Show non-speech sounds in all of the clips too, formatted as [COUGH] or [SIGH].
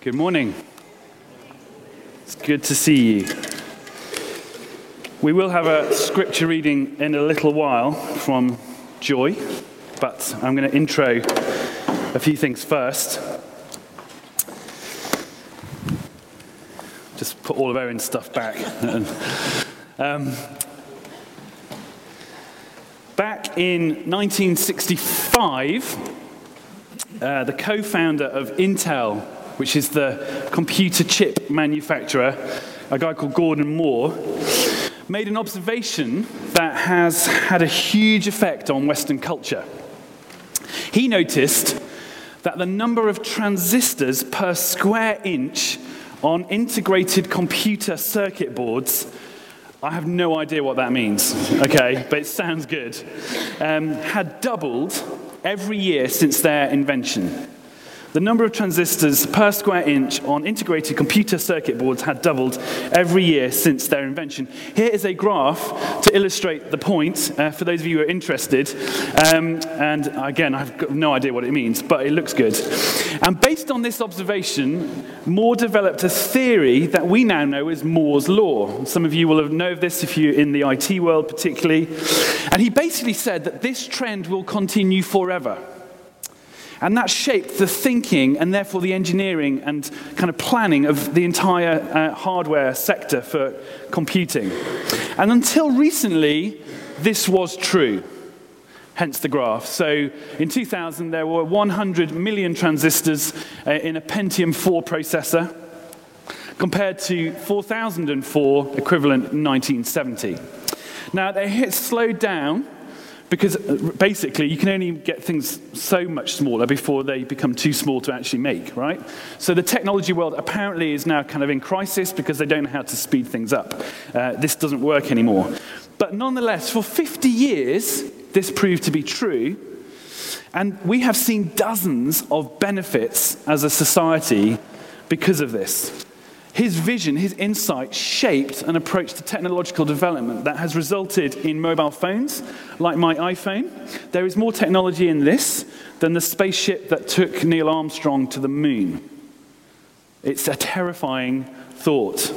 Good morning. It's good to see you. We will have a scripture reading in a little while from Joy, but I'm going to intro a few things first. Just put all of Erin's stuff back. [LAUGHS] um, back in 1965, uh, the co founder of Intel, which is the computer chip manufacturer, a guy called Gordon Moore, made an observation that has had a huge effect on Western culture. He noticed that the number of transistors per square inch on integrated computer circuit boards I have no idea what that means, okay, but it sounds good, um, had doubled every year since their invention. The number of transistors per square inch on integrated computer circuit boards had doubled every year since their invention. Here is a graph to illustrate the point uh, for those of you who are interested. Um, and again, I've no idea what it means, but it looks good. And based on this observation, Moore developed a theory that we now know as Moore's Law. Some of you will have known of this if you're in the IT world, particularly. And he basically said that this trend will continue forever. And that shaped the thinking and therefore the engineering and kind of planning of the entire uh, hardware sector for computing. And until recently, this was true. Hence the graph. So in 2000, there were 100 million transistors uh, in a Pentium 4 processor, compared to 4004 equivalent in 1970. Now, they slowed down because uh, basically, you can only get things so much smaller before they become too small to actually make, right? So the technology world apparently is now kind of in crisis because they don't know how to speed things up. Uh, this doesn't work anymore. But nonetheless, for 50 years, this proved to be true. And we have seen dozens of benefits as a society because of this. His vision, his insight shaped an approach to technological development that has resulted in mobile phones like my iPhone. There is more technology in this than the spaceship that took Neil Armstrong to the moon. It's a terrifying thought.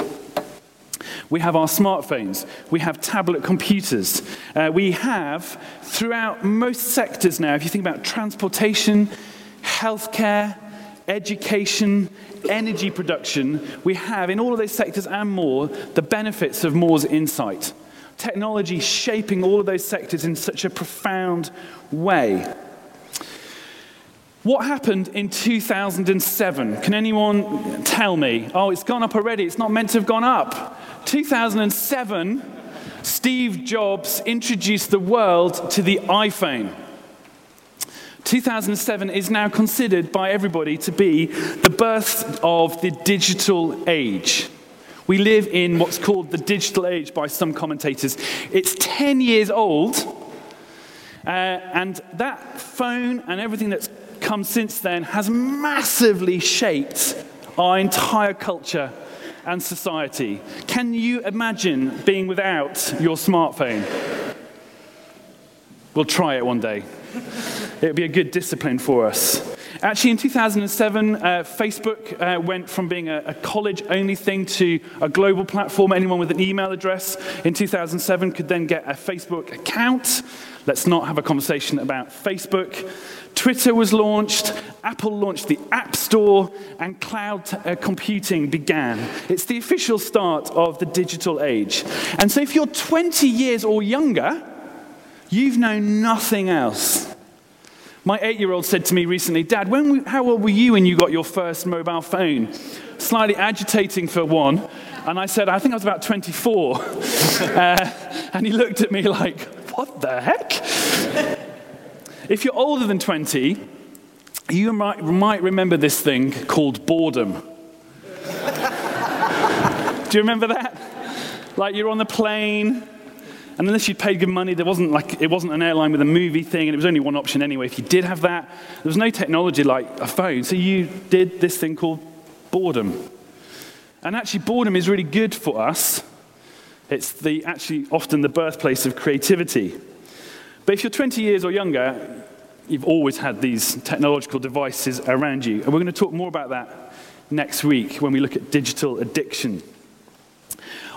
We have our smartphones. We have tablet computers. Uh, we have, throughout most sectors now, if you think about transportation, healthcare, education, energy production, we have in all of those sectors and more the benefits of Moore's insight. Technology shaping all of those sectors in such a profound way. What happened in 2007? Can anyone tell me? Oh, it's gone up already. It's not meant to have gone up. 2007, Steve Jobs introduced the world to the iPhone. 2007 is now considered by everybody to be the birth of the digital age. We live in what's called the digital age by some commentators. It's 10 years old, uh, and that phone and everything that's come since then has massively shaped our entire culture and society. Can you imagine being without your smartphone? We'll try it one day. [LAUGHS] It would be a good discipline for us. Actually, in 2007, uh, Facebook uh, went from being a, a college only thing to a global platform. Anyone with an email address in 2007 could then get a Facebook account. Let's not have a conversation about Facebook. Twitter was launched, Apple launched the App Store, and cloud uh, computing began. It's the official start of the digital age. And so, if you're 20 years or younger, You've known nothing else. My eight year old said to me recently, Dad, when we, how old were you when you got your first mobile phone? Slightly agitating for one. And I said, I think I was about 24. [LAUGHS] uh, and he looked at me like, What the heck? if you're older than 20, you might, might remember this thing called boredom. Do you remember that? Like you're on the plane, and unless you paid good money, there wasn't like, it wasn't an airline with a movie thing, and it was only one option anyway. If you did have that, there was no technology like a phone. So you did this thing called boredom. And actually, boredom is really good for us. It's the, actually often the birthplace of creativity. But if you're 20 years or younger, you've always had these technological devices around you. And we're going to talk more about that next week when we look at digital addiction.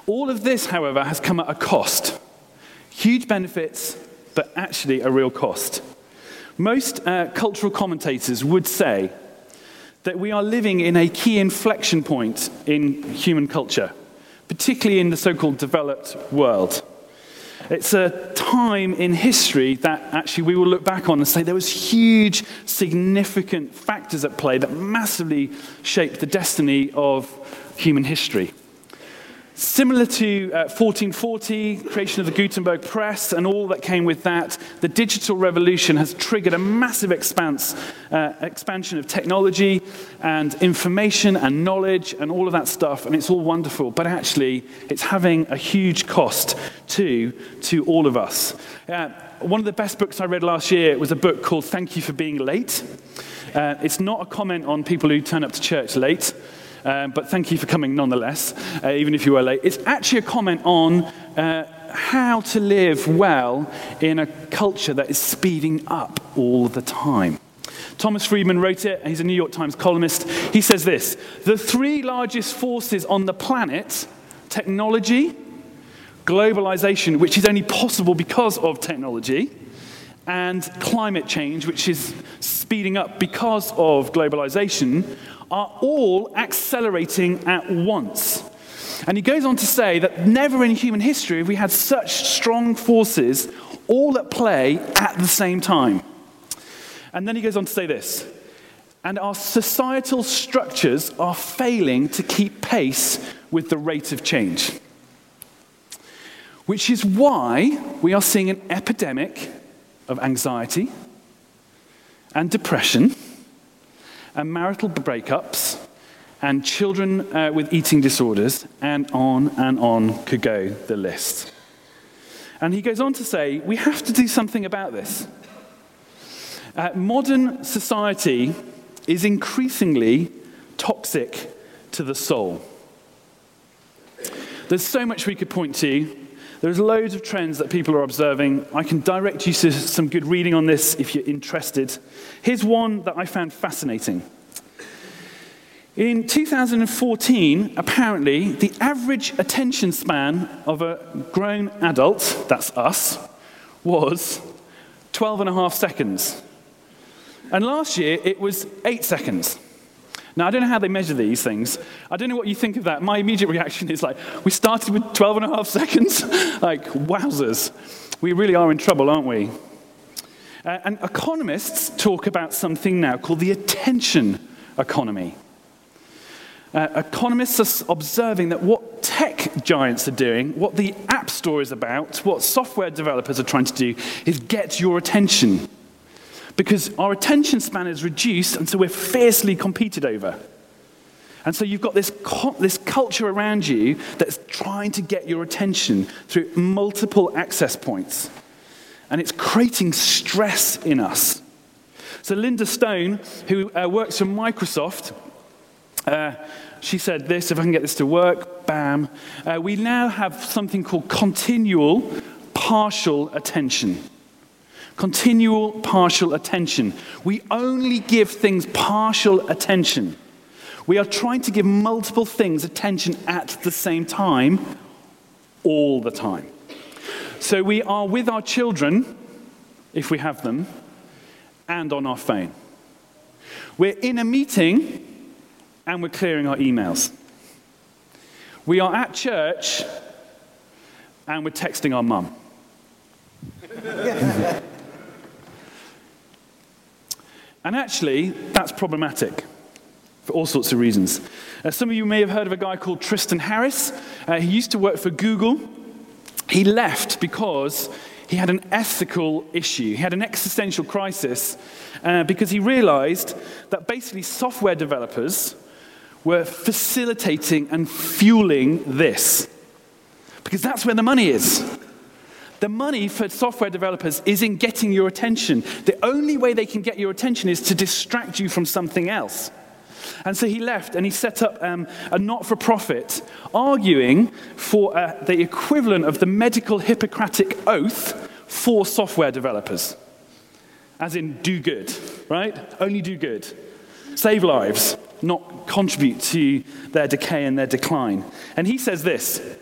All of this, however, has come at a cost. Huge benefits, but actually a real cost. Most uh, cultural commentators would say that we are living in a key inflection point in human culture, particularly in the so called developed world. It's a time in history that actually we will look back on and say there was huge, significant factors at play that massively shaped the destiny of human history. Similar to uh, 1440, creation of the Gutenberg press and all that came with that, the digital revolution has triggered a massive expanse, uh, expansion of technology and information and knowledge and all of that stuff, and it's all wonderful. But actually, it's having a huge cost too to all of us. Uh, one of the best books I read last year was a book called Thank You for Being Late. Uh, it's not a comment on people who turn up to church late. Um, but thank you for coming nonetheless, uh, even if you were late. It's actually a comment on uh, how to live well in a culture that is speeding up all the time. Thomas Friedman wrote it, he's a New York Times columnist. He says this The three largest forces on the planet technology, globalization, which is only possible because of technology, and climate change, which is speeding up because of globalization, are all accelerating at once. And he goes on to say that never in human history have we had such strong forces all at play at the same time. And then he goes on to say this and our societal structures are failing to keep pace with the rate of change. Which is why we are seeing an epidemic of anxiety and depression and marital breakups and children uh, with eating disorders, and on and on could go the list. And he goes on to say, we have to do something about this. Uh, modern society is increasingly toxic to the soul. There's so much we could point to. There's loads of trends that people are observing. I can direct you to some good reading on this if you're interested. Here's one that I found fascinating. In 2014, apparently, the average attention span of a grown adult, that's us, was 12 and a half seconds. And last year, it was eight seconds. Now, I don't know how they measure these things. I don't know what you think of that. My immediate reaction is like, we started with 12 and a half seconds? [LAUGHS] like, wowzers. We really are in trouble, aren't we? Uh, and economists talk about something now called the attention economy. Uh, economists are observing that what tech giants are doing, what the App Store is about, what software developers are trying to do, is get your attention because our attention span is reduced, and so we're fiercely competed over. And so you've got this, this culture around you that's trying to get your attention through multiple access points. And it's creating stress in us. So Linda Stone, who uh, works for Microsoft, uh, she said this, if I can get this to work, bam. Uh, we now have something called continual partial attention. Continual partial attention. We only give things partial attention. We are trying to give multiple things attention at the same time, all the time. So we are with our children, if we have them, and on our phone. We're in a meeting and we're clearing our emails. We are at church and we're texting our mum. [LAUGHS] And actually, that's problematic for all sorts of reasons. Uh, some of you may have heard of a guy called Tristan Harris. Uh, he used to work for Google. He left because he had an ethical issue. He had an existential crisis uh, because he realized that basically software developers were facilitating and fueling this. Because that's where the money is. The money for software developers is in getting your attention. The only way they can get your attention is to distract you from something else. And so he left and he set up um, a not for profit, arguing for uh, the equivalent of the medical Hippocratic oath for software developers. As in, do good, right? Only do good. Save lives, not contribute to their decay and their decline. And he says this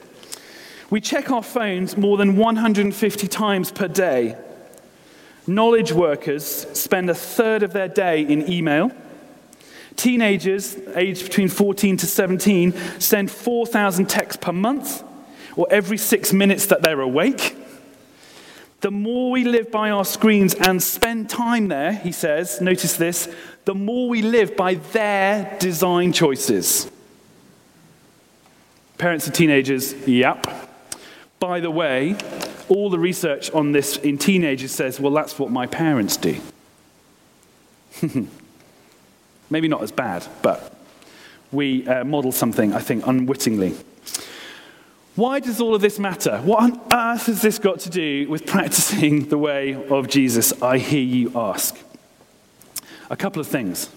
We check our phones more than 150 times per day. Knowledge workers spend a third of their day in email. Teenagers aged between 14 to 17 send 4,000 texts per month or every six minutes that they're awake. The more we live by our screens and spend time there, he says, notice this, the more we live by their design choices. Parents of teenagers, yep. By the way, all the research on this in teenagers says, well, that's what my parents do. [LAUGHS] Maybe not as bad, but we uh, model something, I think, unwittingly. Why does all of this matter? What on earth has this got to do with practicing the way of Jesus? I hear you ask. A couple of things.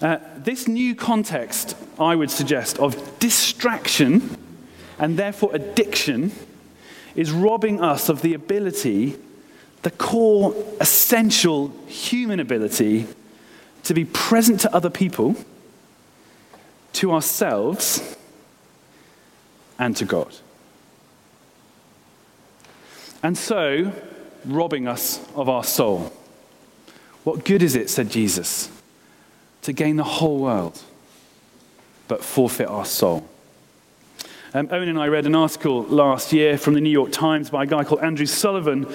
Uh, this new context, I would suggest, of distraction and therefore addiction is robbing us of the ability, the core, essential human ability, to be present to other people, to ourselves, and to God. And so, robbing us of our soul. What good is it, said Jesus, to gain the whole world but forfeit our soul? Um, Owen and I read an article last year from the New York Times by a guy called Andrew Sullivan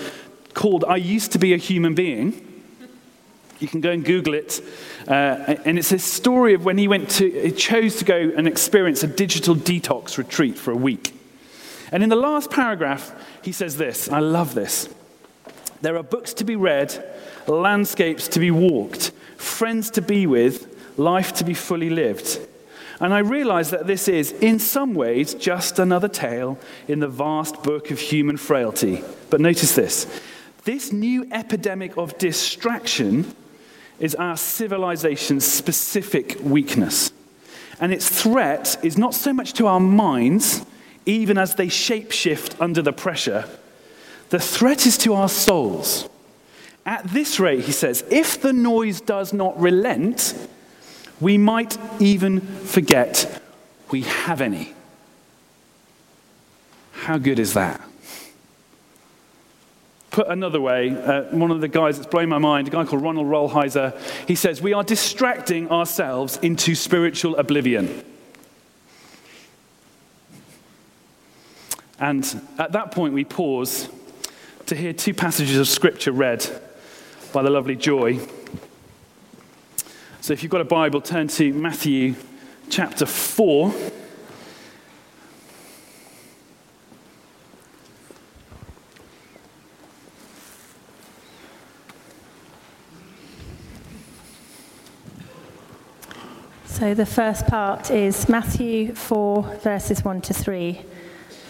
called I Used to Be a Human Being. You can go and Google it. Uh, and it's a story of when he went to, he chose to go and experience a digital detox retreat for a week. And in the last paragraph, he says this I love this. There are books to be read, landscapes to be walked, friends to be with, life to be fully lived. And I realize that this is, in some ways, just another tale in the vast book of human frailty. But notice this this new epidemic of distraction is our civilization's specific weakness. And its threat is not so much to our minds, even as they shapeshift under the pressure, the threat is to our souls. At this rate, he says, if the noise does not relent, we might even forget we have any. How good is that? Put another way, uh, one of the guys that's blowing my mind, a guy called Ronald Rolheiser, he says, We are distracting ourselves into spiritual oblivion. And at that point, we pause to hear two passages of scripture read by the lovely Joy. So if you've got a Bible, turn to Matthew chapter 4. So the first part is Matthew 4, verses 1 to 3,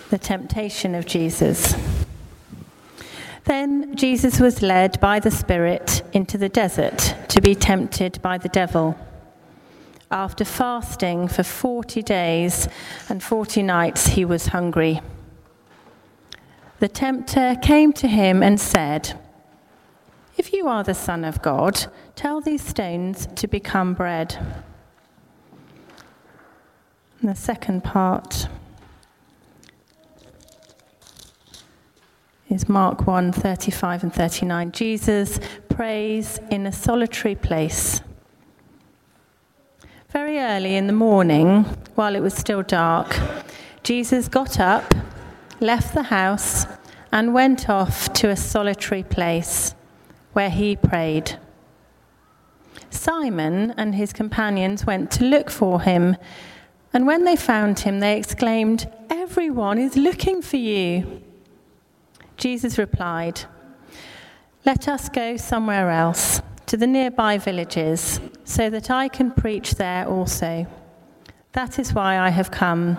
the temptation of Jesus. Then Jesus was led by the Spirit into the desert to be tempted by the devil. After fasting for 40 days and 40 nights, he was hungry. The tempter came to him and said, If you are the Son of God, tell these stones to become bread. And the second part is Mark 1 35 and 39. Jesus prays in a solitary place. Very early in the morning, while it was still dark, Jesus got up, left the house, and went off to a solitary place where he prayed. Simon and his companions went to look for him and when they found him, they exclaimed, Everyone is looking for you. Jesus replied, Let us go somewhere else, to the nearby villages, so that I can preach there also. That is why I have come.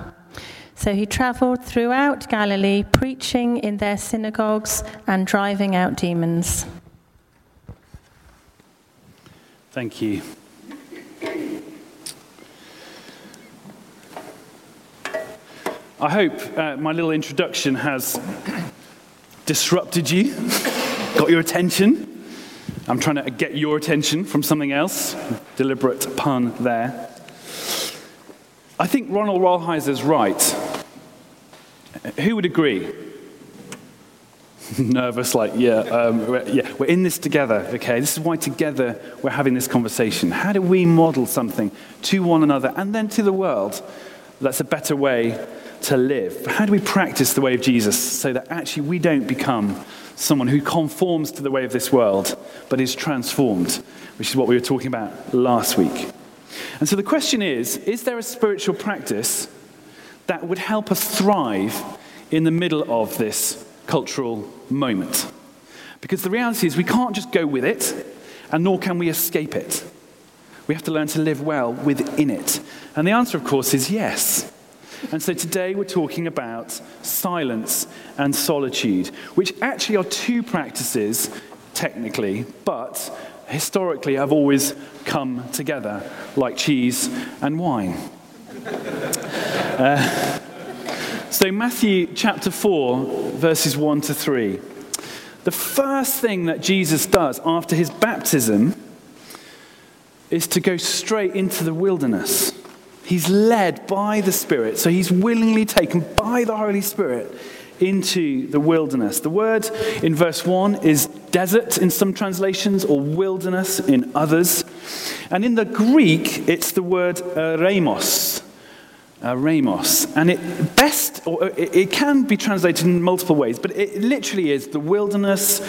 So he traveled throughout Galilee, preaching in their synagogues and driving out demons. Thank you. I hope uh, my little introduction has disrupted you, got your attention. I'm trying to get your attention from something else. Deliberate pun there. I think Ronald Rolheiser's right. Who would agree? [LAUGHS] Nervous, like, yeah, um, we're, yeah, we're in this together, okay? This is why together we're having this conversation. How do we model something to one another and then to the world that's a better way to live? How do we practice the way of Jesus so that actually we don't become someone who conforms to the way of this world but is transformed, which is what we were talking about last week? And so the question is is there a spiritual practice that would help us thrive in the middle of this cultural moment? Because the reality is we can't just go with it, and nor can we escape it. We have to learn to live well within it. And the answer, of course, is yes. And so today we're talking about silence and solitude, which actually are two practices, technically, but historically have always come together, like cheese and wine. Uh, so, Matthew chapter 4, verses 1 to 3. The first thing that Jesus does after his baptism is to go straight into the wilderness. He's led by the Spirit, so he's willingly taken by the Holy Spirit into the wilderness. The word in verse 1 is desert in some translations or wilderness in others. And in the Greek, it's the word uh, eremos. Eremos. Uh, and it best, or uh, it can be translated in multiple ways, but it literally is the wilderness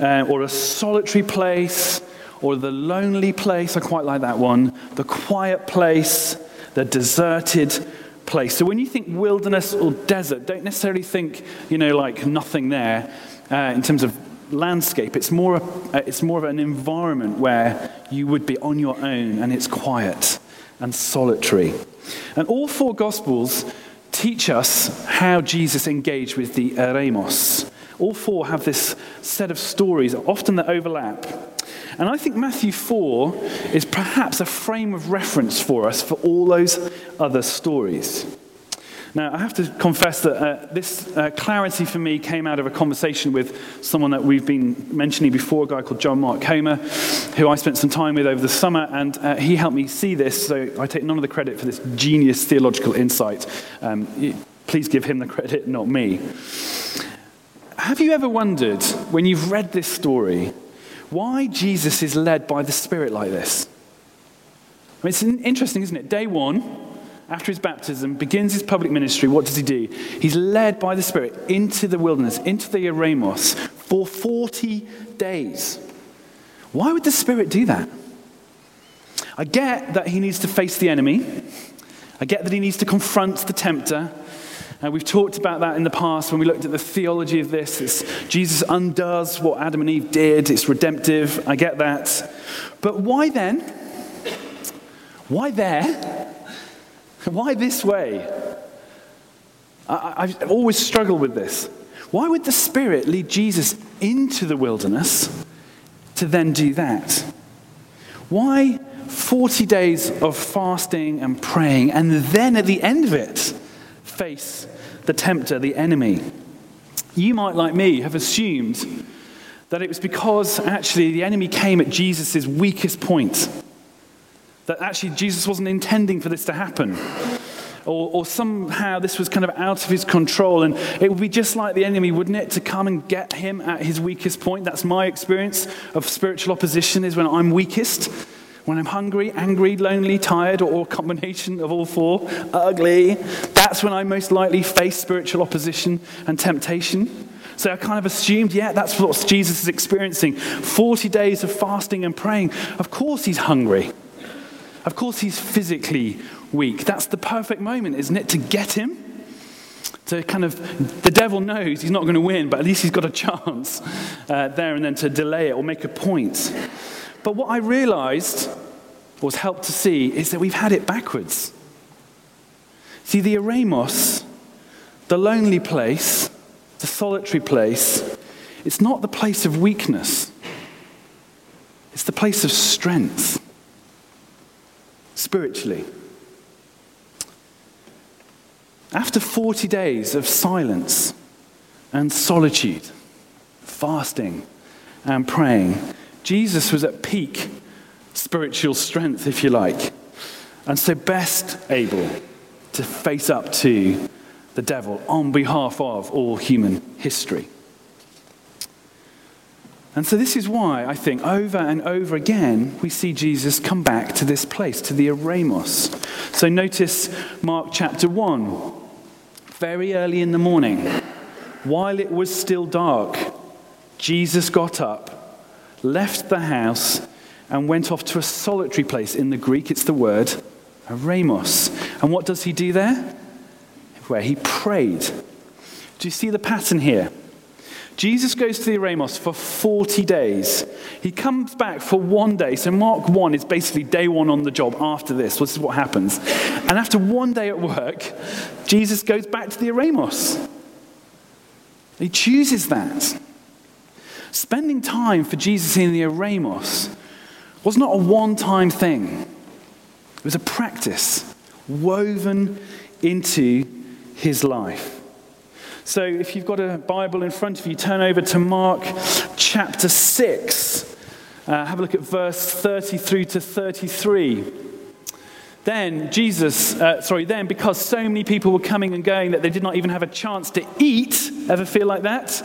uh, or a solitary place or the lonely place. I quite like that one. The quiet place, the deserted place. So when you think wilderness or desert, don't necessarily think, you know, like nothing there uh, in terms of landscape. It's more, uh, it's more of an environment where you would be on your own and it's quiet and solitary. And all four Gospels teach us how Jesus engaged with the eremos. All four have this set of stories, often that overlap. And I think Matthew 4 is perhaps a frame of reference for us for all those other stories. Now, I have to confess that uh, this uh, clarity for me came out of a conversation with someone that we've been mentioning before, a guy called John Mark Comer, who I spent some time with over the summer, and uh, he helped me see this, so I take none of the credit for this genius theological insight. Um, please give him the credit, not me. Have you ever wondered, when you've read this story, why Jesus is led by the Spirit like this? I mean, it's interesting, isn't it? Day one, after his baptism, begins his public ministry. What does he do? He's led by the Spirit into the wilderness, into the Eremos, for 40 days. Why would the Spirit do that? I get that he needs to face the enemy. I get that he needs to confront the tempter. Uh, we've talked about that in the past when we looked at the theology of this. It's, Jesus undoes what Adam and Eve did, it's redemptive. I get that. But why then? Why there? Why this way? I, have always struggled with this. Why would the Spirit lead Jesus into the wilderness to then do that? Why 40 days of fasting and praying and then at the end of it face the tempter, the enemy. You might, like me, have assumed that it was because actually the enemy came at Jesus' weakest point. That actually Jesus wasn't intending for this to happen. Or, or, somehow this was kind of out of his control. And it would be just like the enemy, wouldn't it, to come and get him at his weakest point? That's my experience of spiritual opposition, is when I'm weakest. When I'm hungry, angry, lonely, tired, or a combination of all four, ugly, that's when I most likely face spiritual opposition and temptation. So I kind of assumed, yeah, that's what Jesus is experiencing 40 days of fasting and praying. Of course, he's hungry. Of course, he's physically weak. That's the perfect moment, isn't it, to get him? To kind of, the devil knows he's not going to win, but at least he's got a [LAUGHS] chance uh, there and then to delay it or make a point. But what I realized, was helped to see, is that we've had it backwards. See, the eremos, the lonely place, the solitary place, it's not the place of weakness, it's the place of strength, spiritually. After 40 days of silence and solitude, fasting and praying, Jesus was at peak spiritual strength, if you like. And so, best able to face up to the devil on behalf of all human history. And so, this is why I think over and over again we see Jesus come back to this place, to the Eremos. So, notice Mark chapter 1. Very early in the morning, while it was still dark, Jesus got up, left the house, and went off to a solitary place. In the Greek, it's the word Eremos. And what does he do there? Where he prayed. Do you see the pattern here? Jesus goes to the Eremos for 40 days. He comes back for one day. So, Mark 1 is basically day one on the job after this. This is what happens. And after one day at work, Jesus goes back to the Eremos. He chooses that. Spending time for Jesus in the Eremos was not a one time thing, it was a practice woven into his life. So if you've got a Bible in front of you, turn over to Mark chapter 6. Uh, have a look at verse 30 through to 33. Then Jesus, uh, sorry, then because so many people were coming and going that they did not even have a chance to eat, ever feel like that?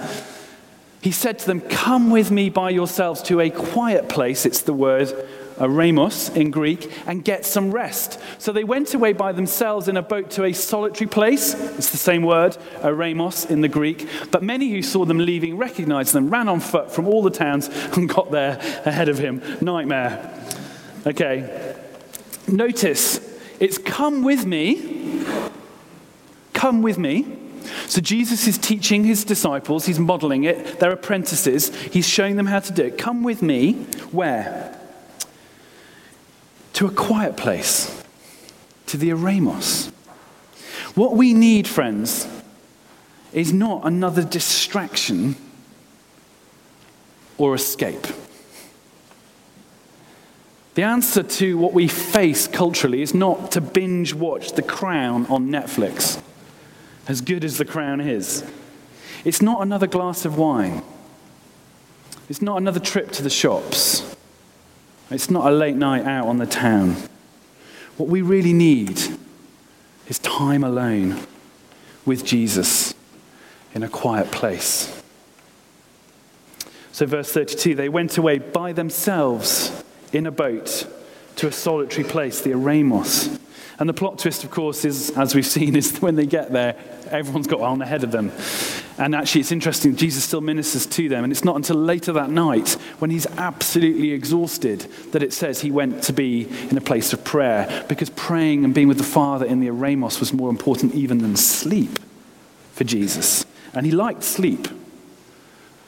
He said to them, Come with me by yourselves to a quiet place, it's the word uh, Eremos in Greek, and get some rest. So they went away by themselves in a boat to a solitary place. It's the same word, uh, Eremos in the Greek. But many who saw them leaving recognized them, ran on foot from all the towns, [LAUGHS] and got there ahead of him. Nightmare. Okay. Notice, it's come with me. Come with me. So Jesus is teaching his disciples, he's modeling it, they're apprentices, he's showing them how to do it. Come with me. Where? to a quiet place, to the Eremos. What we need, friends, is not another distraction or escape. The answer to what we face culturally is not to binge watch The Crown on Netflix, as good as The Crown is. It's not another glass of wine. It's not another trip to the shops. It's not a late night out on the town. What we really need is time alone with Jesus in a quiet place. So, verse 32 they went away by themselves in a boat to a solitary place, the Eremos. And the plot twist, of course, is, as we've seen, [LAUGHS] is when they get there, everyone's got on ahead of them. And actually, it's interesting, Jesus still ministers to them. And it's not until later that night, when he's absolutely exhausted, that it says he went to be in a place of prayer. Because praying and being with the Father in the Eremos was more important even than sleep for Jesus. And he liked sleep.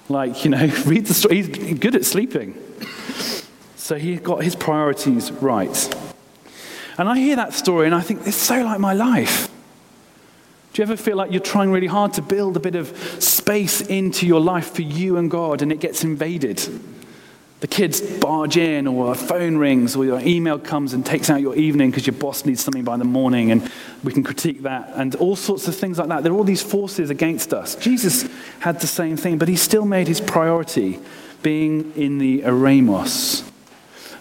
Like, you know, [LAUGHS] read the story, he's good at sleeping. So he got his priorities right. And I hear that story and I think, it's so like my life. Do you ever feel like you're trying really hard to build a bit of space into your life for you and God and it gets invaded? The kids barge in, or a phone rings, or your email comes and takes out your evening because your boss needs something by the morning, and we can critique that, and all sorts of things like that. There are all these forces against us. Jesus had the same thing, but he still made his priority being in the Eremos.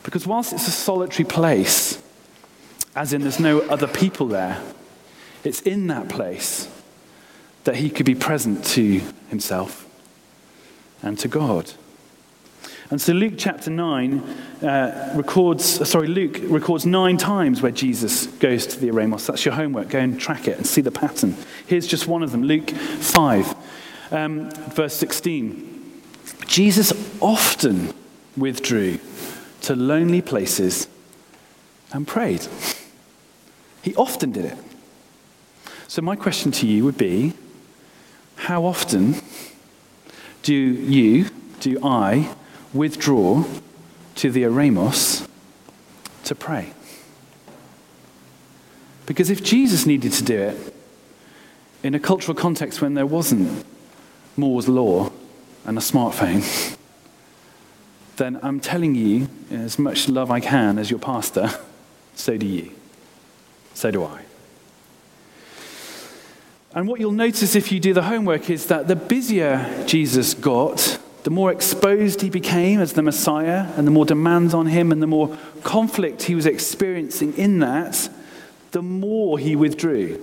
Because whilst it's a solitary place, as in there's no other people there, it's in that place that he could be present to himself and to God. And so Luke chapter 9 uh, records, sorry, Luke records nine times where Jesus goes to the Eremos. That's your homework. Go and track it and see the pattern. Here's just one of them Luke 5, um, verse 16. Jesus often withdrew to lonely places and prayed. He often did it. So, my question to you would be how often do you, do I, withdraw to the Eremos to pray? Because if Jesus needed to do it in a cultural context when there wasn't Moore's Law and a smartphone, then I'm telling you, as much love I can as your pastor, [LAUGHS] so do you. So do I. And what you'll notice if you do the homework is that the busier Jesus got, the more exposed he became as the Messiah, and the more demands on him, and the more conflict he was experiencing in that, the more he withdrew.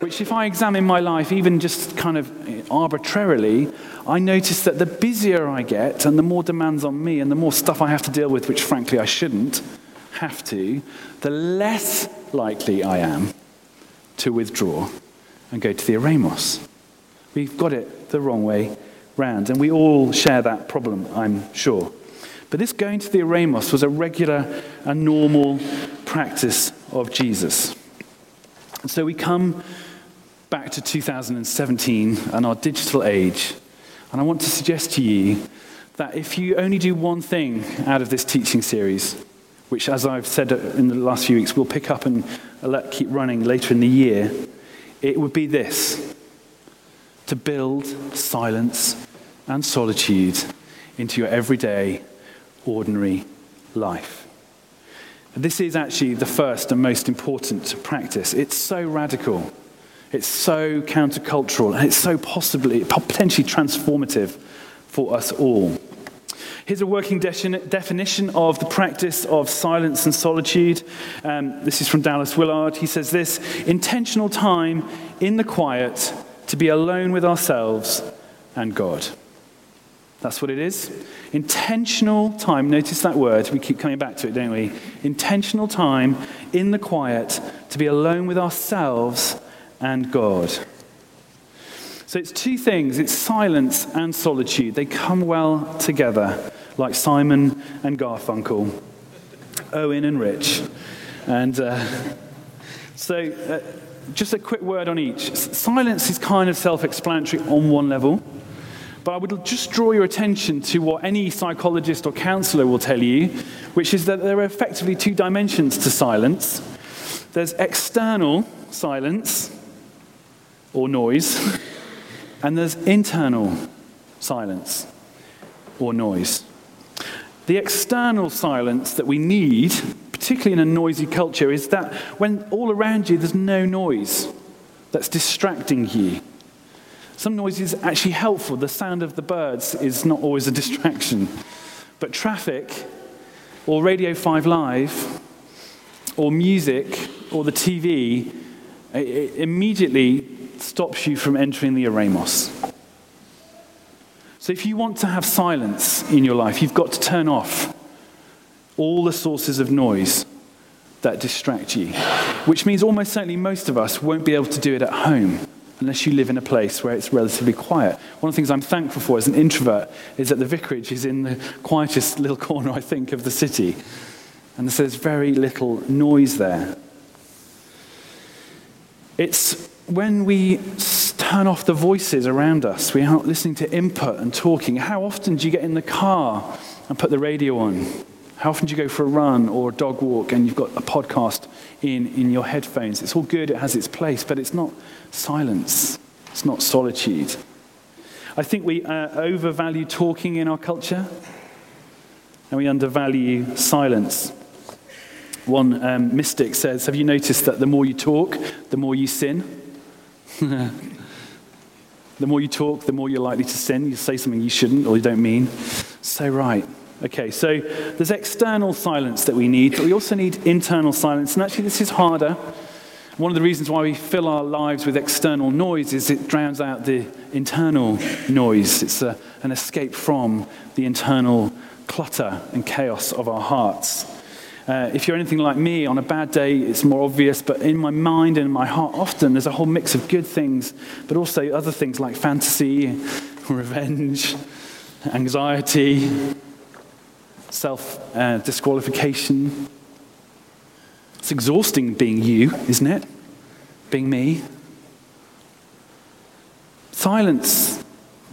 Which, if I examine my life, even just kind of arbitrarily, I notice that the busier I get and the more demands on me and the more stuff I have to deal with, which frankly I shouldn't have to, the less likely I am to withdraw and go to the eremos. We've got it the wrong way round, and we all share that problem, I'm sure. But this going to the eremos was a regular and normal practice of Jesus. And so we come back to 2017 and our digital age. And I want to suggest to you that if you only do one thing out of this teaching series, which, as I've said uh, in the last few weeks, we'll pick up and let keep running later in the year, it would be this to build silence and solitude into your everyday, ordinary life. This is actually the first and most important practice. It's so radical it's so countercultural and it's so possibly, potentially transformative for us all. Here's a working de- definition of the practice of silence and solitude. Um, this is from Dallas Willard. He says this intentional time in the quiet to be alone with ourselves and God. That's what it is. Intentional time. Notice that word. We keep coming back to it, don't we? Intentional time in the quiet to be alone with ourselves and God. So it's two things it's silence and solitude. They come well together, like Simon and Garfunkel, Owen and Rich. And uh, so, uh, just a quick word on each. Silence is kind of self explanatory on one level. But I would just draw your attention to what any psychologist or counselor will tell you, which is that there are effectively two dimensions to silence there's external silence, or noise, and there's internal silence or noise. The external silence that we need, particularly in a noisy culture, is that when all around you there's no noise that's distracting you. Some noise is actually helpful. The sound of the birds is not always a distraction. But traffic, or Radio 5 Live, or music, or the TV, immediately stops you from entering the eremos. So if you want to have silence in your life, you've got to turn off all the sources of noise that distract you, which means almost certainly most of us won't be able to do it at home unless you live in a place where it's relatively quiet. One of the things I'm thankful for as an introvert is that the vicarage is in the quietest little [LAUGHS] corner, I think, of the city. And there's very little noise there. It's when we turn off the voices around us, we aren't listening to input and talking. How often do you get in the car and put the radio on? How often do you go for a run or a dog walk and you've got a podcast in, in your headphones? It's all good, it has its place, but it's not silence, it's not solitude. I think we uh, overvalue talking in our culture and we undervalue silence. One um, mystic says, Have you noticed that the more you talk, the more you sin? [LAUGHS] the more you talk, the more you're likely to sin. You say something you shouldn't or you don't mean. So, right. Okay, so there's external silence that we need, but we also need internal silence. And actually, this is harder. One of the reasons why we fill our lives with external noise is it drowns out the internal noise. It's a, an escape from the internal clutter and chaos of our hearts. Uh, if you're anything like me, on a bad day, it's more obvious, but in my mind and in my heart, often there's a whole mix of good things, but also other things like fantasy, revenge, anxiety, self uh, disqualification. It's exhausting being you, isn't it? Being me. Silence,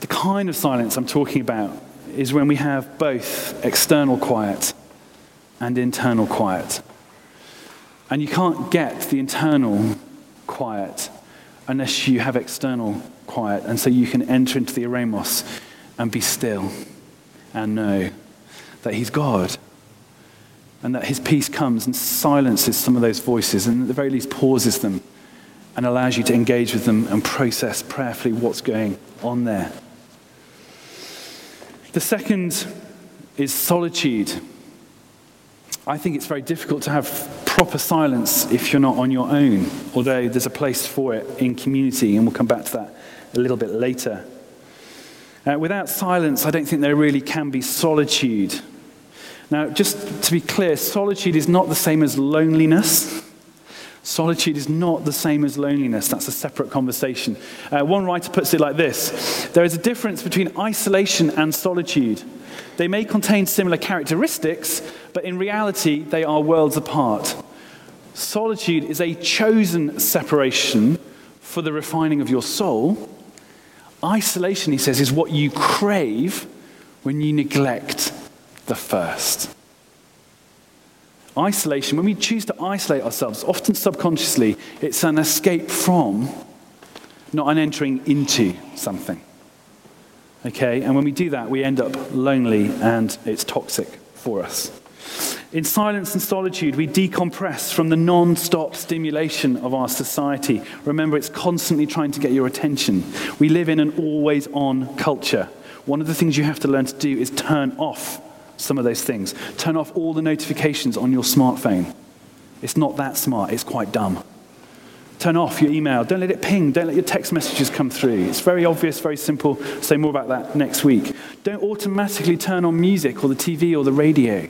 the kind of silence I'm talking about, is when we have both external quiet and internal quiet. And you can't get the internal quiet unless you have external quiet. And so you can enter into the eremos and be still and know that He's God and that His peace comes and silences some of those voices and at the very least pauses them and allows you to engage with them and process prayerfully what's going on there. The second is solitude. I think it's very difficult to have proper silence if you're not on your own, although there's a place for it in community, and we'll come back to that a little bit later. Uh, without silence, I don't think there really can be solitude. Now, just to be clear, solitude is not the same as loneliness. Solitude is not the same as loneliness. That's a separate conversation. Uh, one writer puts it like this There is a difference between isolation and solitude. They may contain similar characteristics, but in reality, they are worlds apart. Solitude is a chosen separation for the refining of your soul. Isolation, he says, is what you crave when you neglect the first. Isolation, when we choose to isolate ourselves, often subconsciously, it's an escape from, not an entering into something. Okay? And when we do that, we end up lonely and it's toxic for us. In silence and solitude, we decompress from the non stop stimulation of our society. Remember, it's constantly trying to get your attention. We live in an always on culture. One of the things you have to learn to do is turn off some of those things. Turn off all the notifications on your smartphone. It's not that smart, it's quite dumb. Turn off your email. Don't let it ping. Don't let your text messages come through. It's very obvious, very simple. say more about that next week. Don't automatically turn on music or the TV or the radio.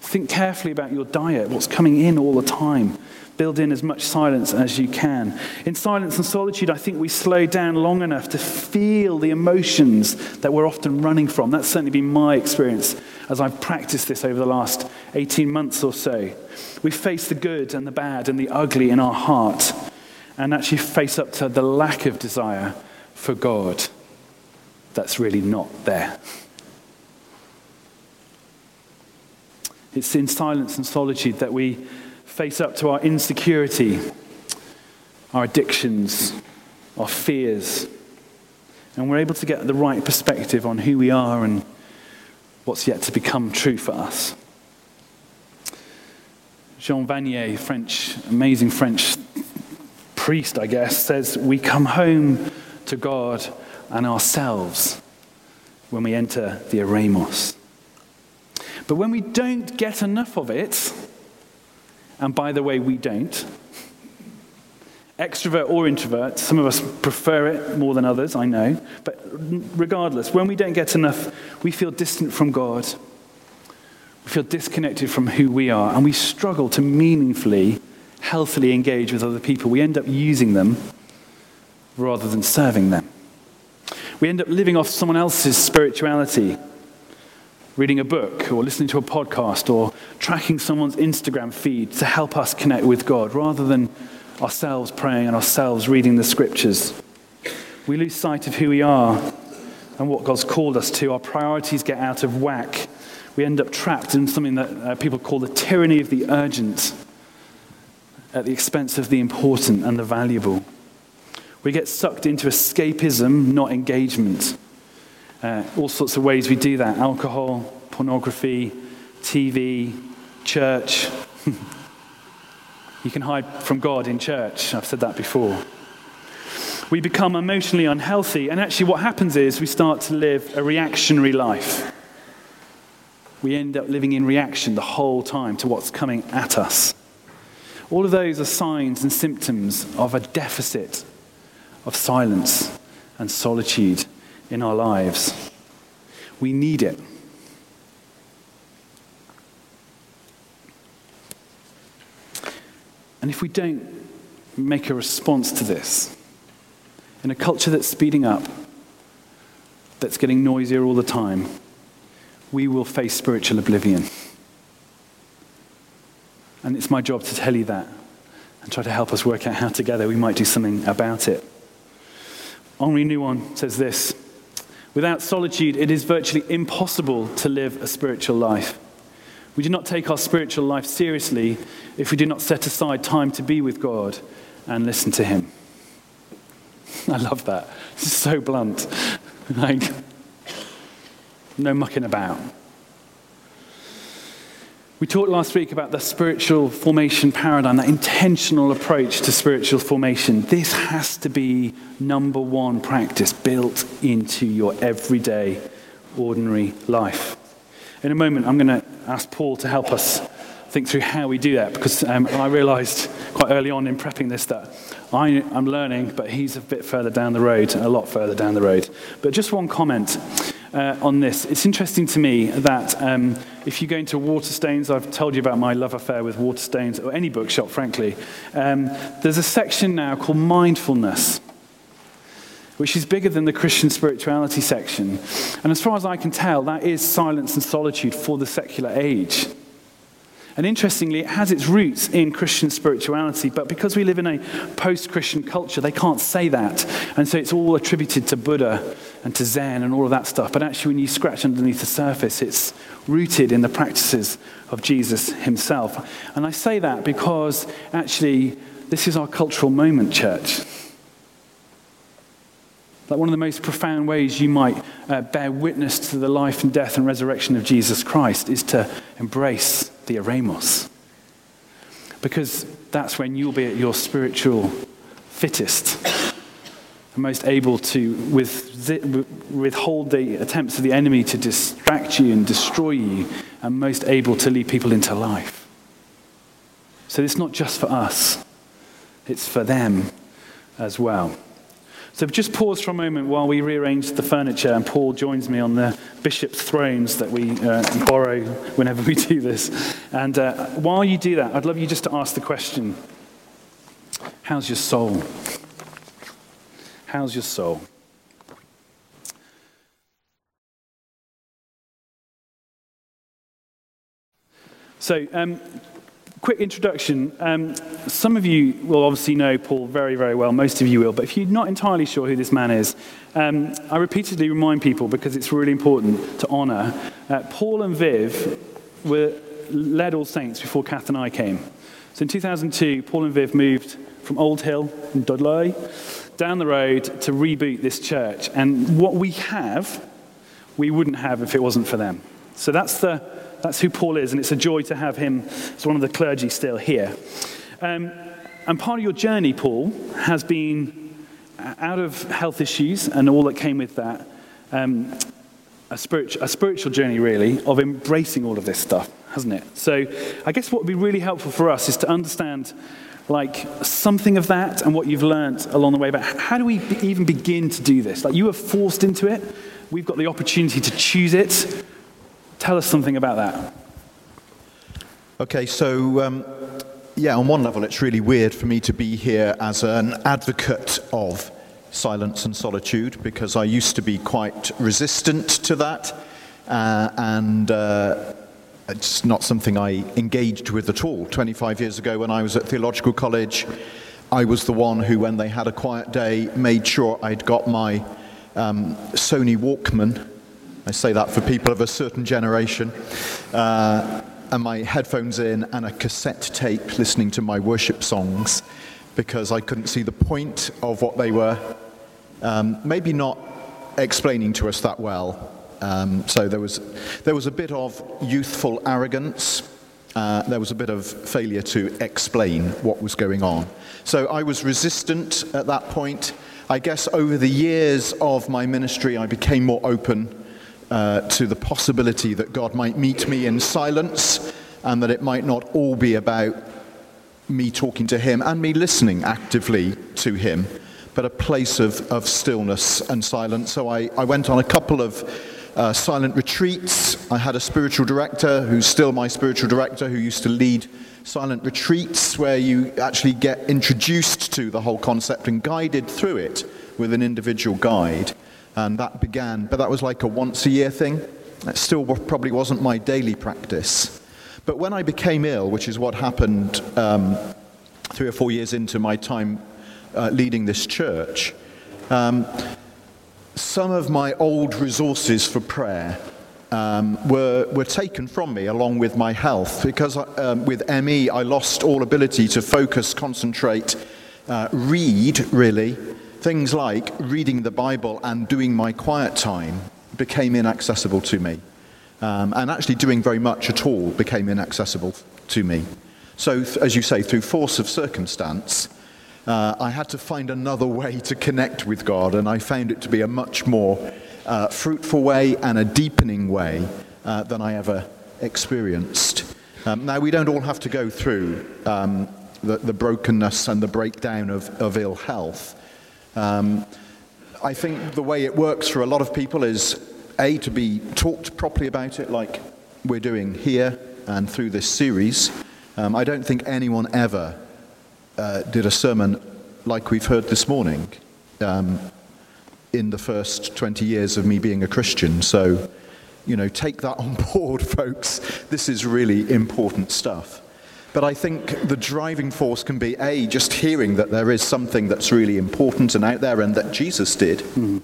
Think carefully about your diet, what's coming in all the time. Build in as much silence as you can. In silence and solitude, I think we slow down long enough to feel the emotions that we're often running from. That's certainly been my experience as I've practiced this over the last 18 months or so. We face the good and the bad and the ugly in our heart and actually face up to the lack of desire for God that's really not there. It's in silence and solitude that we face up to our insecurity, our addictions, our fears, and we're able to get the right perspective on who we are and what's yet to become true for us. Jean Vanier, French, amazing French priest, I guess, says we come home to God and ourselves when we enter the eremos. But when we don't get enough of it, and by the way, we don't, extrovert or introvert, some of us prefer it more than others, I know, but regardless, when we don't get enough, we feel distant from God. We feel disconnected from who we are, and we struggle to meaningfully, healthily engage with other people. We end up using them rather than serving them. We end up living off someone else's spirituality reading a book or listening to a podcast or tracking someone's Instagram feed to help us connect with God rather than ourselves praying and ourselves reading the scriptures. We lose sight of who we are and what God's called us to. Our priorities get out of whack. We end up trapped in something that uh, people call the tyranny of the urgent at the expense of the important and the valuable. We get sucked into escapism, not engagement. Uh, all sorts of ways we do that alcohol, pornography, TV, church. [LAUGHS] you can hide from God in church. I've said that before. We become emotionally unhealthy, and actually, what happens is we start to live a reactionary life. We end up living in reaction the whole time to what's coming at us. All of those are signs and symptoms of a deficit of silence and solitude in our lives. We need it. And if we don't make a response to this, in a culture that's speeding up, that's getting noisier all the time, we will face spiritual oblivion. And it's my job to tell you that and try to help us work out how together we might do something about it. Henri Nouwen says this Without solitude, it is virtually impossible to live a spiritual life. We do not take our spiritual life seriously if we do not set aside time to be with God and listen to Him. [LAUGHS] I love that. It's so blunt. [LAUGHS] like, no mucking about. We talked last week about the spiritual formation paradigm, that intentional approach to spiritual formation. This has to be number one practice built into your everyday, ordinary life. In a moment, I'm going to ask Paul to help us think through how we do that because um, I realized quite early on in prepping this that I, am learning, but he's a bit further down the road, a lot further down the road. But just one comment uh, on this. It's interesting to me that um, if you go into Waterstones, I've told you about my love affair with Waterstones, or any bookshop, frankly, um, there's a section now called mindfulness which is bigger than the Christian spirituality section. And as far as I can tell, that is silence and solitude for the secular age. And interestingly, it has its roots in Christian spirituality, but because we live in a post Christian culture, they can't say that. And so it's all attributed to Buddha and to Zen and all of that stuff. But actually, when you scratch underneath the surface, it's rooted in the practices of Jesus himself. And I say that because actually, this is our cultural moment, church. Like one of the most profound ways you might uh, bear witness to the life and death and resurrection of Jesus Christ is to embrace the eremos. Because that's when you'll be at your spiritual fittest most able to withhold the attempts of the enemy to distract you and destroy you, and most able to lead people into life. So it's not just for us, it's for them as well. So just pause for a moment while we rearrange the furniture, and Paul joins me on the bishop's thrones that we uh, borrow whenever we do this. And uh, while you do that, I'd love you just to ask the question How's your soul? How's your soul? So, um, quick introduction. Um, some of you will obviously know Paul very, very well. Most of you will. But if you're not entirely sure who this man is, um, I repeatedly remind people because it's really important to honor. Uh, Paul and Viv were led All Saints before Kath and I came. So in 2002, Paul and Viv moved from Old Hill in Dudley down the road to reboot this church. And what we have, we wouldn't have if it wasn't for them. So that's the that's who Paul is, and it's a joy to have him as one of the clergy still here. Um, and part of your journey, Paul, has been out of health issues and all that came with that, um, a, spiritual, a spiritual journey, really, of embracing all of this stuff, hasn't it? So I guess what would be really helpful for us is to understand like something of that and what you've learned along the way But how do we even begin to do this? Like you were forced into it. We've got the opportunity to choose it. Tell us something about that. Okay, so um, yeah, on one level, it's really weird for me to be here as an advocate of silence and solitude because I used to be quite resistant to that, uh, and uh, it's not something I engaged with at all. 25 years ago, when I was at theological college, I was the one who, when they had a quiet day, made sure I'd got my um, Sony Walkman I say that for people of a certain generation. Uh, and my headphones in and a cassette tape listening to my worship songs because I couldn't see the point of what they were um, maybe not explaining to us that well. Um, so there was, there was a bit of youthful arrogance. Uh, there was a bit of failure to explain what was going on. So I was resistant at that point. I guess over the years of my ministry, I became more open uh, to the possibility that God might meet me in silence and that it might not all be about me talking to Him and me listening actively to Him, but a place of, of stillness and silence. So I, I went on a couple of uh, silent retreats. I had a spiritual director who's still my spiritual director who used to lead silent retreats where you actually get introduced to the whole concept and guided through it with an individual guide. And that began, but that was like a once a year thing. That still probably wasn't my daily practice. But when I became ill, which is what happened um, three or four years into my time uh, leading this church, um, some of my old resources for prayer um, were, were taken from me along with my health because um, with ME I lost all ability to focus, concentrate, uh, read really, Things like reading the Bible and doing my quiet time became inaccessible to me. Um, and actually, doing very much at all became inaccessible to me. So, th- as you say, through force of circumstance, uh, I had to find another way to connect with God, and I found it to be a much more uh, fruitful way and a deepening way uh, than I ever experienced. Um, now, we don't all have to go through um, the, the, brokenness and the breakdown of, of ill health. Um, I think the way it works for a lot of people is A, to be talked properly about it, like we're doing here and through this series. Um, I don't think anyone ever uh, did a sermon like we've heard this morning um, in the first 20 years of me being a Christian. So, you know, take that on [LAUGHS] board, folks. This is really important stuff. But I think the driving force can be A, just hearing that there is something that's really important and out there and that Jesus did, mm.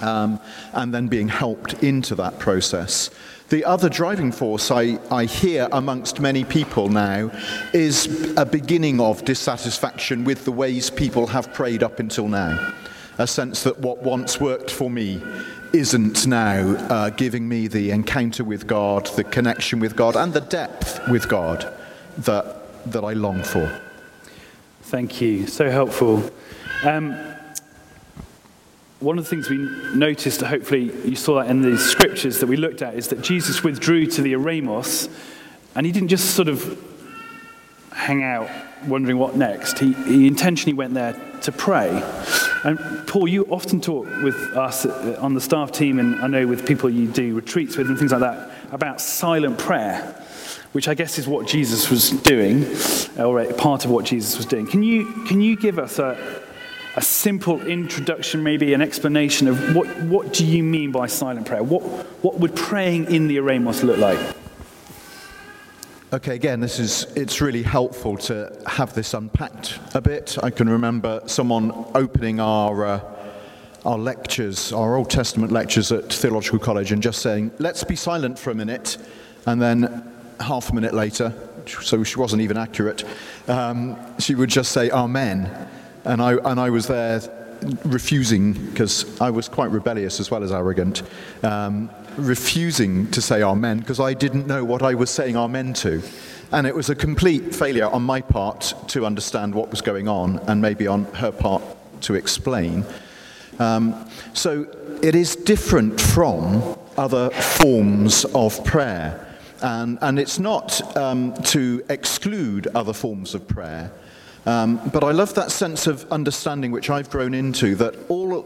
um, and then being helped into that process. The other driving force I, I hear amongst many people now is a beginning of dissatisfaction with the ways people have prayed up until now. A sense that what once worked for me isn't now uh, giving me the encounter with God, the connection with God, and the depth with God that, that I long for. Thank you. So helpful. Um, one of the things we noticed, hopefully you saw that in the scriptures that we looked at, is that Jesus withdrew to the Eremos and he didn't just sort of hang out wondering what next. He, he intentionally went there to pray. And Paul, you often talk with us on the staff team, and I know with people you do retreats with and things like that, about silent prayer, which I guess is what Jesus was doing, or part of what Jesus was doing. Can you, can you give us a, a simple introduction, maybe an explanation of what, what do you mean by silent prayer? What, what would praying in the Eremos look like? Okay, again, this is, it's really helpful to have this unpacked a bit. I can remember someone opening our, uh, our lectures, our Old Testament lectures at Theological College, and just saying, let's be silent for a minute. And then half a minute later, so she wasn't even accurate, um, she would just say, Amen. And I, and I was there refusing, because I was quite rebellious as well as arrogant, um, refusing to say Amen because I didn't know what I was saying Amen to. And it was a complete failure on my part to understand what was going on, and maybe on her part to explain. Um, so it is different from other forms of prayer. And, and it's not um, to exclude other forms of prayer. Um, but I love that sense of understanding which I've grown into that all,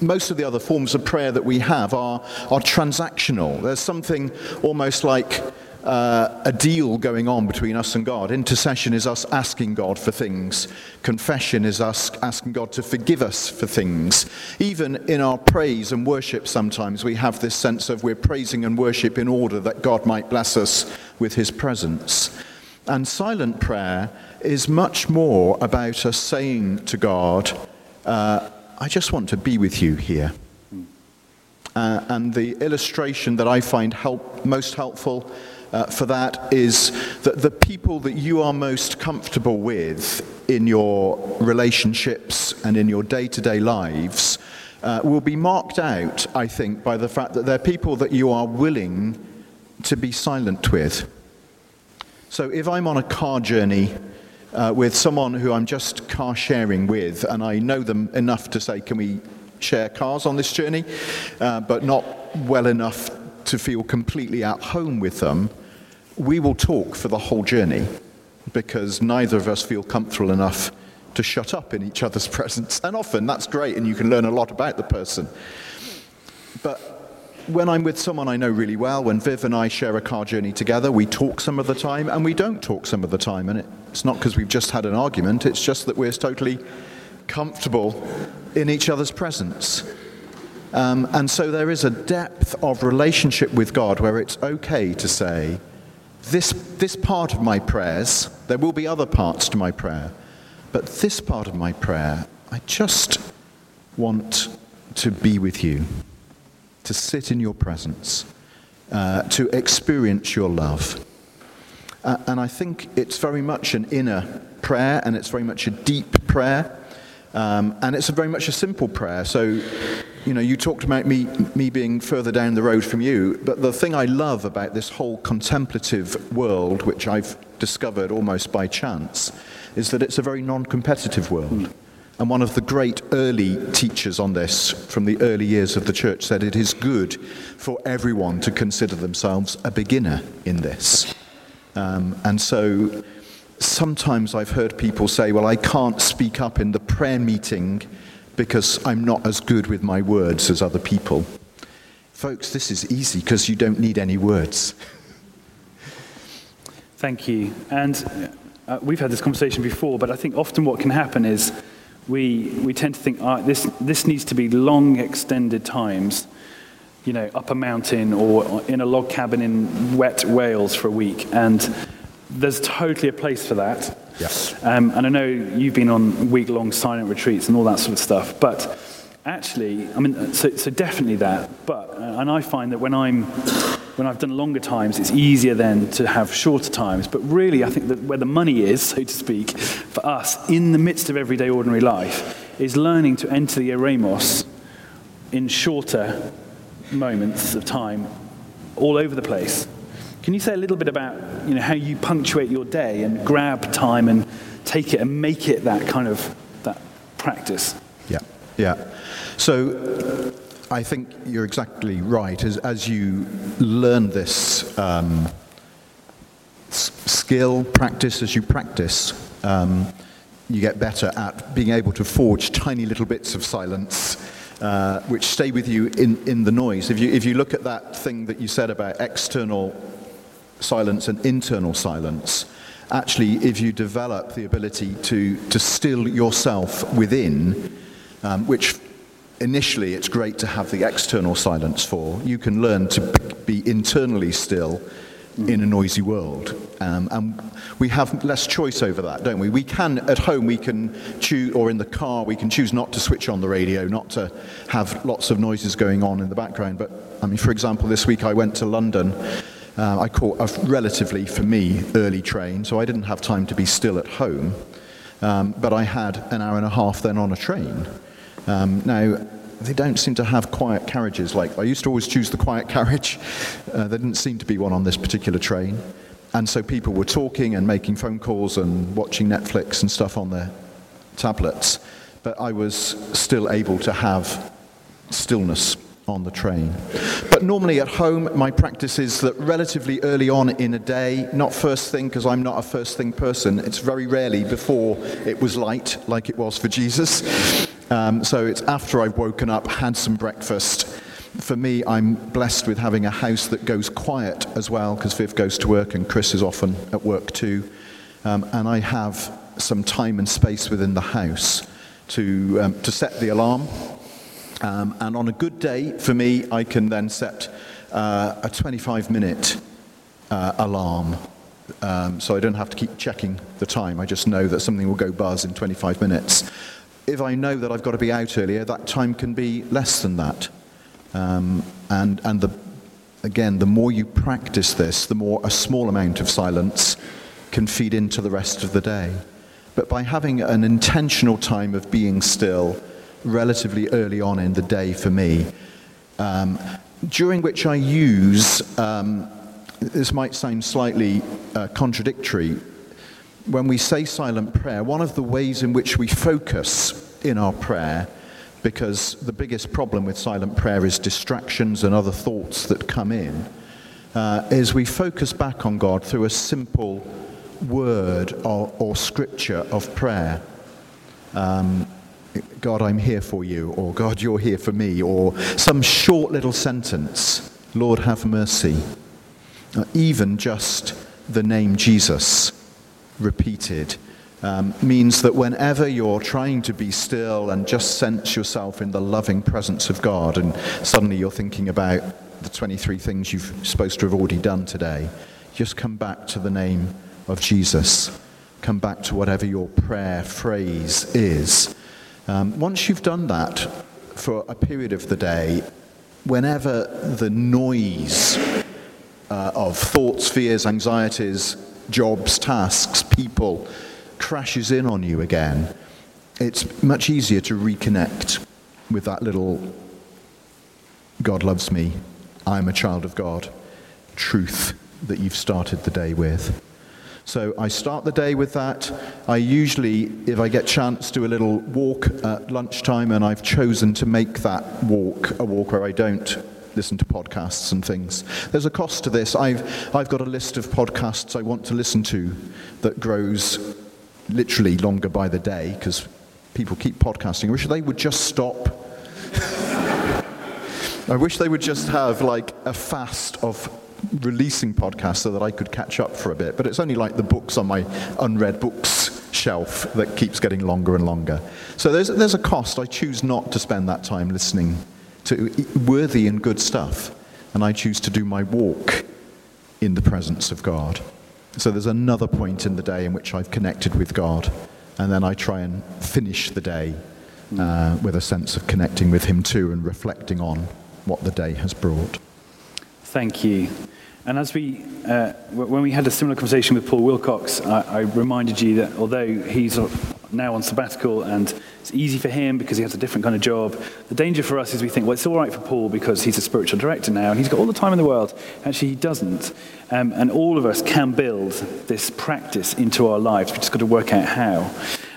most of the other forms of prayer that we have are, are transactional. There's something almost like uh, a deal going on between us and God. Intercession is us asking God for things. Confession is us asking God to forgive us for things. Even in our praise and worship, sometimes we have this sense of we're praising and worship in order that God might bless us with his presence. And silent prayer is much more about us saying to God, uh, I just want to be with you here. Uh, and the illustration that I find help, most helpful uh, for that is that the people that you are most comfortable with in your relationships and in your day to day lives uh, will be marked out, I think, by the fact that they're people that you are willing to be silent with. So if I'm on a car journey uh, with someone who I'm just car sharing with, and I know them enough to say, Can we share cars on this journey? Uh, but not well enough to feel completely at home with them, we will talk for the whole journey because neither of us feel comfortable enough to shut up in each other's [LAUGHS] presence. And often that's great, and you can learn a lot about the person. But when I'm with someone I know really well, when Viv and I share a car journey together, we talk some of the time and we don't talk some of the time. And it's not because we've just had an argument, it's just that we're totally comfortable in each other's presence. Um, and so there is a depth of relationship with God where it's okay to say, this, this part of my prayers, there will be other parts to my prayer, but this part of my prayer, I just want to be with you to sit in your presence, uh, to experience your love. Uh, and I think it's very much an inner prayer, and it's very much a deep prayer, um, and it's very much a simple prayer. So, you know, you talked about me, me being further down the road from you, but the thing I love about this whole contemplative world, which I've discovered almost by chance, is that it's a very non competitive world. And one of the great early teachers on this from the early years of the church said it is good for everyone to consider themselves a beginner in this. Um, and so sometimes I've heard people say, well, I can't speak up in the prayer meeting because I'm not as good with my words as other people. Folks, this is easy because you don't need any words. Thank you. And uh, we've had this conversation before, but I think often what can happen is we, we tend to think oh, this, this needs to be long, extended times, you know, up a mountain or in a log cabin in wet Wales for a week. And there's totally a place for that. Yeah. Um, and I know you've been on week long silent retreats and all that sort of stuff. But actually, I mean, so, so definitely that. But, uh, and I find that when I'm, when I've done longer times, it's easier then to have shorter times. But really, I think that where the money is, so to speak, for us in the midst of everyday ordinary life, is learning to enter the eremos in shorter moments of time all over the place. Can you say a little bit about you know, how you punctuate your day and grab time and take it and make it that kind of that practice? Yeah, yeah. So I think you're exactly right. As, as you learn this um, s- skill, practice, as you practice, um, you get better at being able to forge tiny little bits of silence uh, which stay with you in, in the noise. If you, if you look at that thing that you said about external silence and internal silence, actually, if you develop the ability to, to still yourself within, um, which initially it's great to have the external silence for, you can learn to be internally still in a noisy world. Um, and we have less choice over that, don't we? We can, at home, we can choose, or in the car, we can choose not to switch on the radio, not to have lots of noises going on in the background. But, I mean, for example, this week I went to London. Uh, I caught a relatively, for me, early train, so I didn't have time to be still at home. Um, but I had an hour and a half then on a train. Um, now, they don't seem to have quiet carriages like I used to always choose the quiet carriage. Uh, there didn't seem to be one on this particular train. And so people were talking and making phone calls and watching Netflix and stuff on their tablets. But I was still able to have stillness on the train. But normally at home, my practice is that relatively early on in a day, not first thing, because I'm not a first thing person, it's very rarely before it was light, like it was for Jesus. Um, so it's after I've woken up, had some breakfast. For me, I'm blessed with having a house that goes quiet as well, because Viv goes to work and Chris is often at work too. Um, and I have some time and space within the house to, um, to set the alarm um, and on a good day, for me, I can then set uh, a 25 minute uh, alarm. Um, so I don't have to keep checking the time. I just know that something will go buzz in 25 minutes. If I know that I've got to be out earlier, that time can be less than that. Um, and and the, again, the more you practice this, the more a small amount of silence can feed into the rest of the day. But by having an intentional time of being still, relatively early on in the day for me, um, during which I use, um, this might sound slightly uh, contradictory, when we say silent prayer, one of the ways in which we focus in our prayer, because the biggest problem with silent prayer is distractions and other thoughts that come in, uh, is we focus back on God through a simple word or, or scripture of prayer. Um, God, I'm here for you, or God, you're here for me, or some short little sentence, Lord, have mercy. Uh, even just the name Jesus repeated um, means that whenever you're trying to be still and just sense yourself in the loving presence of God, and suddenly you're thinking about the 23 things you're supposed to have already done today, just come back to the name of Jesus. Come back to whatever your prayer phrase is um, once you've done that for a period of the day, whenever the noise uh, of thoughts, fears, anxieties, jobs, tasks, people crashes in on you again, it's much easier to reconnect with that little God loves me, I'm a child of God truth that you've started the day with. So I start the day with that. I usually, if I get chance, do a little walk at lunchtime, and I've chosen to make that walk a walk where I don't listen to podcasts and things. There's a cost to this. I've, I've got a list of podcasts I want to listen to that grows literally longer by the day because people keep podcasting. I wish they would just stop. [LAUGHS] I wish they would just have like a fast of releasing podcasts so that I could catch up for a bit. But it's only like the books on my unread books shelf that keeps getting longer and longer. So there's, there's a cost. I choose not to spend that time listening to worthy and good stuff. And I choose to do my walk in the presence of God. So there's another point in the day in which I've connected with God. And then I try and finish the day uh, with a sense of connecting with Him too and reflecting on what the day has brought. Thank you. And as we, uh, when we had a similar conversation with Paul Wilcox, I, I reminded you that although he's now on sabbatical and it's easy for him because he has a different kind of job, the danger for us is we think, well, it's all right for Paul because he's a spiritual director now and he's got all the time in the world. Actually, he doesn't. Um, and all of us can build this practice into our lives. We've just got to work out how.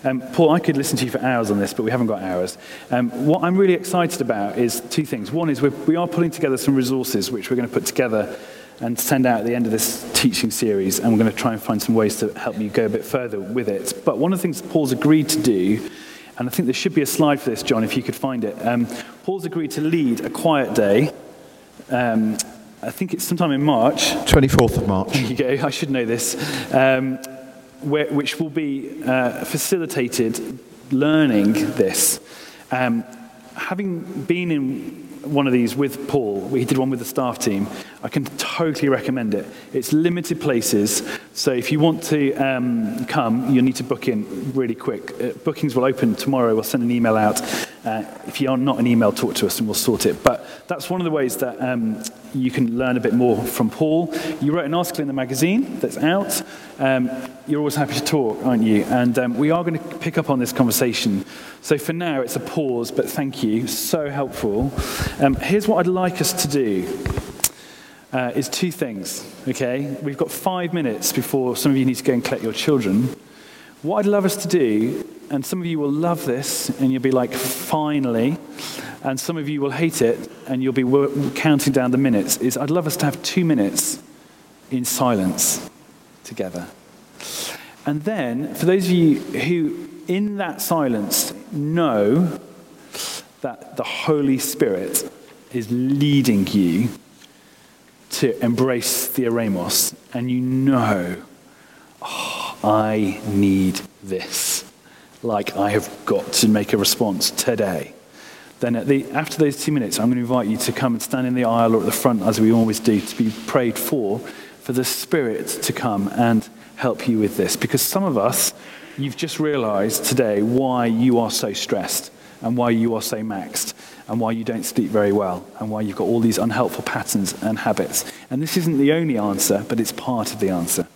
Um, Paul, I could listen to you for hours on this, but we haven't got hours. Um, what I'm really excited about is two things. One is we're, we are pulling together some resources which we're going to put together and send out at the end of this teaching series, and we're going to try and find some ways to help you go a bit further with it. But one of the things Paul's agreed to do, and I think there should be a slide for this, John, if you could find it. Um, Paul's agreed to lead a quiet day. Um, I think it's sometime in March. 24th of March. There you go, I should know this. Um, where, which will be uh, facilitated learning this. Um, having been in one of these with Paul. We did one with the staff team. I can totally recommend it. It's limited places, so if you want to um, come, you'll need to book in really quick. Uh, bookings will open tomorrow. We'll send an email out. Uh, if you are not an email, talk to us and we'll sort it. But that's one of the ways that um, you can learn a bit more from Paul. You wrote an article in the magazine that's out. Um, you're always happy to talk, aren't you? And um, we are going to pick up on this conversation. So for now, it's a pause, but thank you. So helpful. Um, here's what I'd like us to do. Uh, is two things, okay? We've got five minutes before some of you need to go and collect your children. What I'd love us to do, and some of you will love this, and you'll be like, finally, and some of you will hate it, and you'll be counting down the minutes, is I'd love us to have two minutes in silence together. And then, for those of you who, in that silence, know that the Holy Spirit is leading you to embrace the eremos, and you know, oh, I need this. Like I have got to make a response today. Then the, after those two minutes, I'm going to invite you to come and stand in the aisle or at the front, as we always do, to be prayed for, for the Spirit to come and help you with this. Because some of us, you've just realized today why you are so stressed and why you are so maxed and why you don't sleep very well and why you've got all these unhelpful patterns and habits. And this isn't the only answer, but it's part of the answer.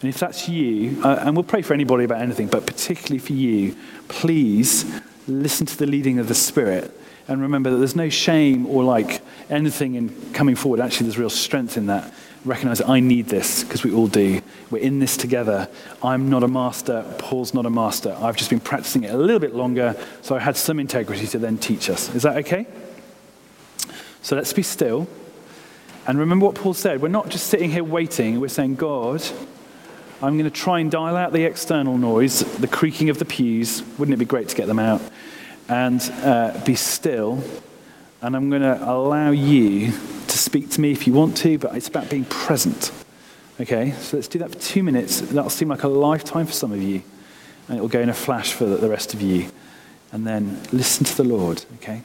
And if that's you, uh, and we'll pray for anybody about anything, but particularly for you, please listen to the leading of the Spirit and remember that there's no shame or like anything in coming forward. Actually, there's real strength in that. Recognize that I need this because we all do. We're in this together. I'm not a master. Paul's not a master. I've just been practicing it a little bit longer, so I had some integrity to then teach us. Is that okay? So let's be still. And remember what Paul said. We're not just sitting here waiting. We're saying, God, I'm going to try and dial out the external noise, the creaking of the pews. Wouldn't it be great to get them out? And uh, be still. And I'm going to allow you to speak to me if you want to, but it's about being present. Okay, so let's do that for two minutes. That'll seem like a lifetime for some of you, and it will go in a flash for the rest of you. And then listen to the Lord, okay?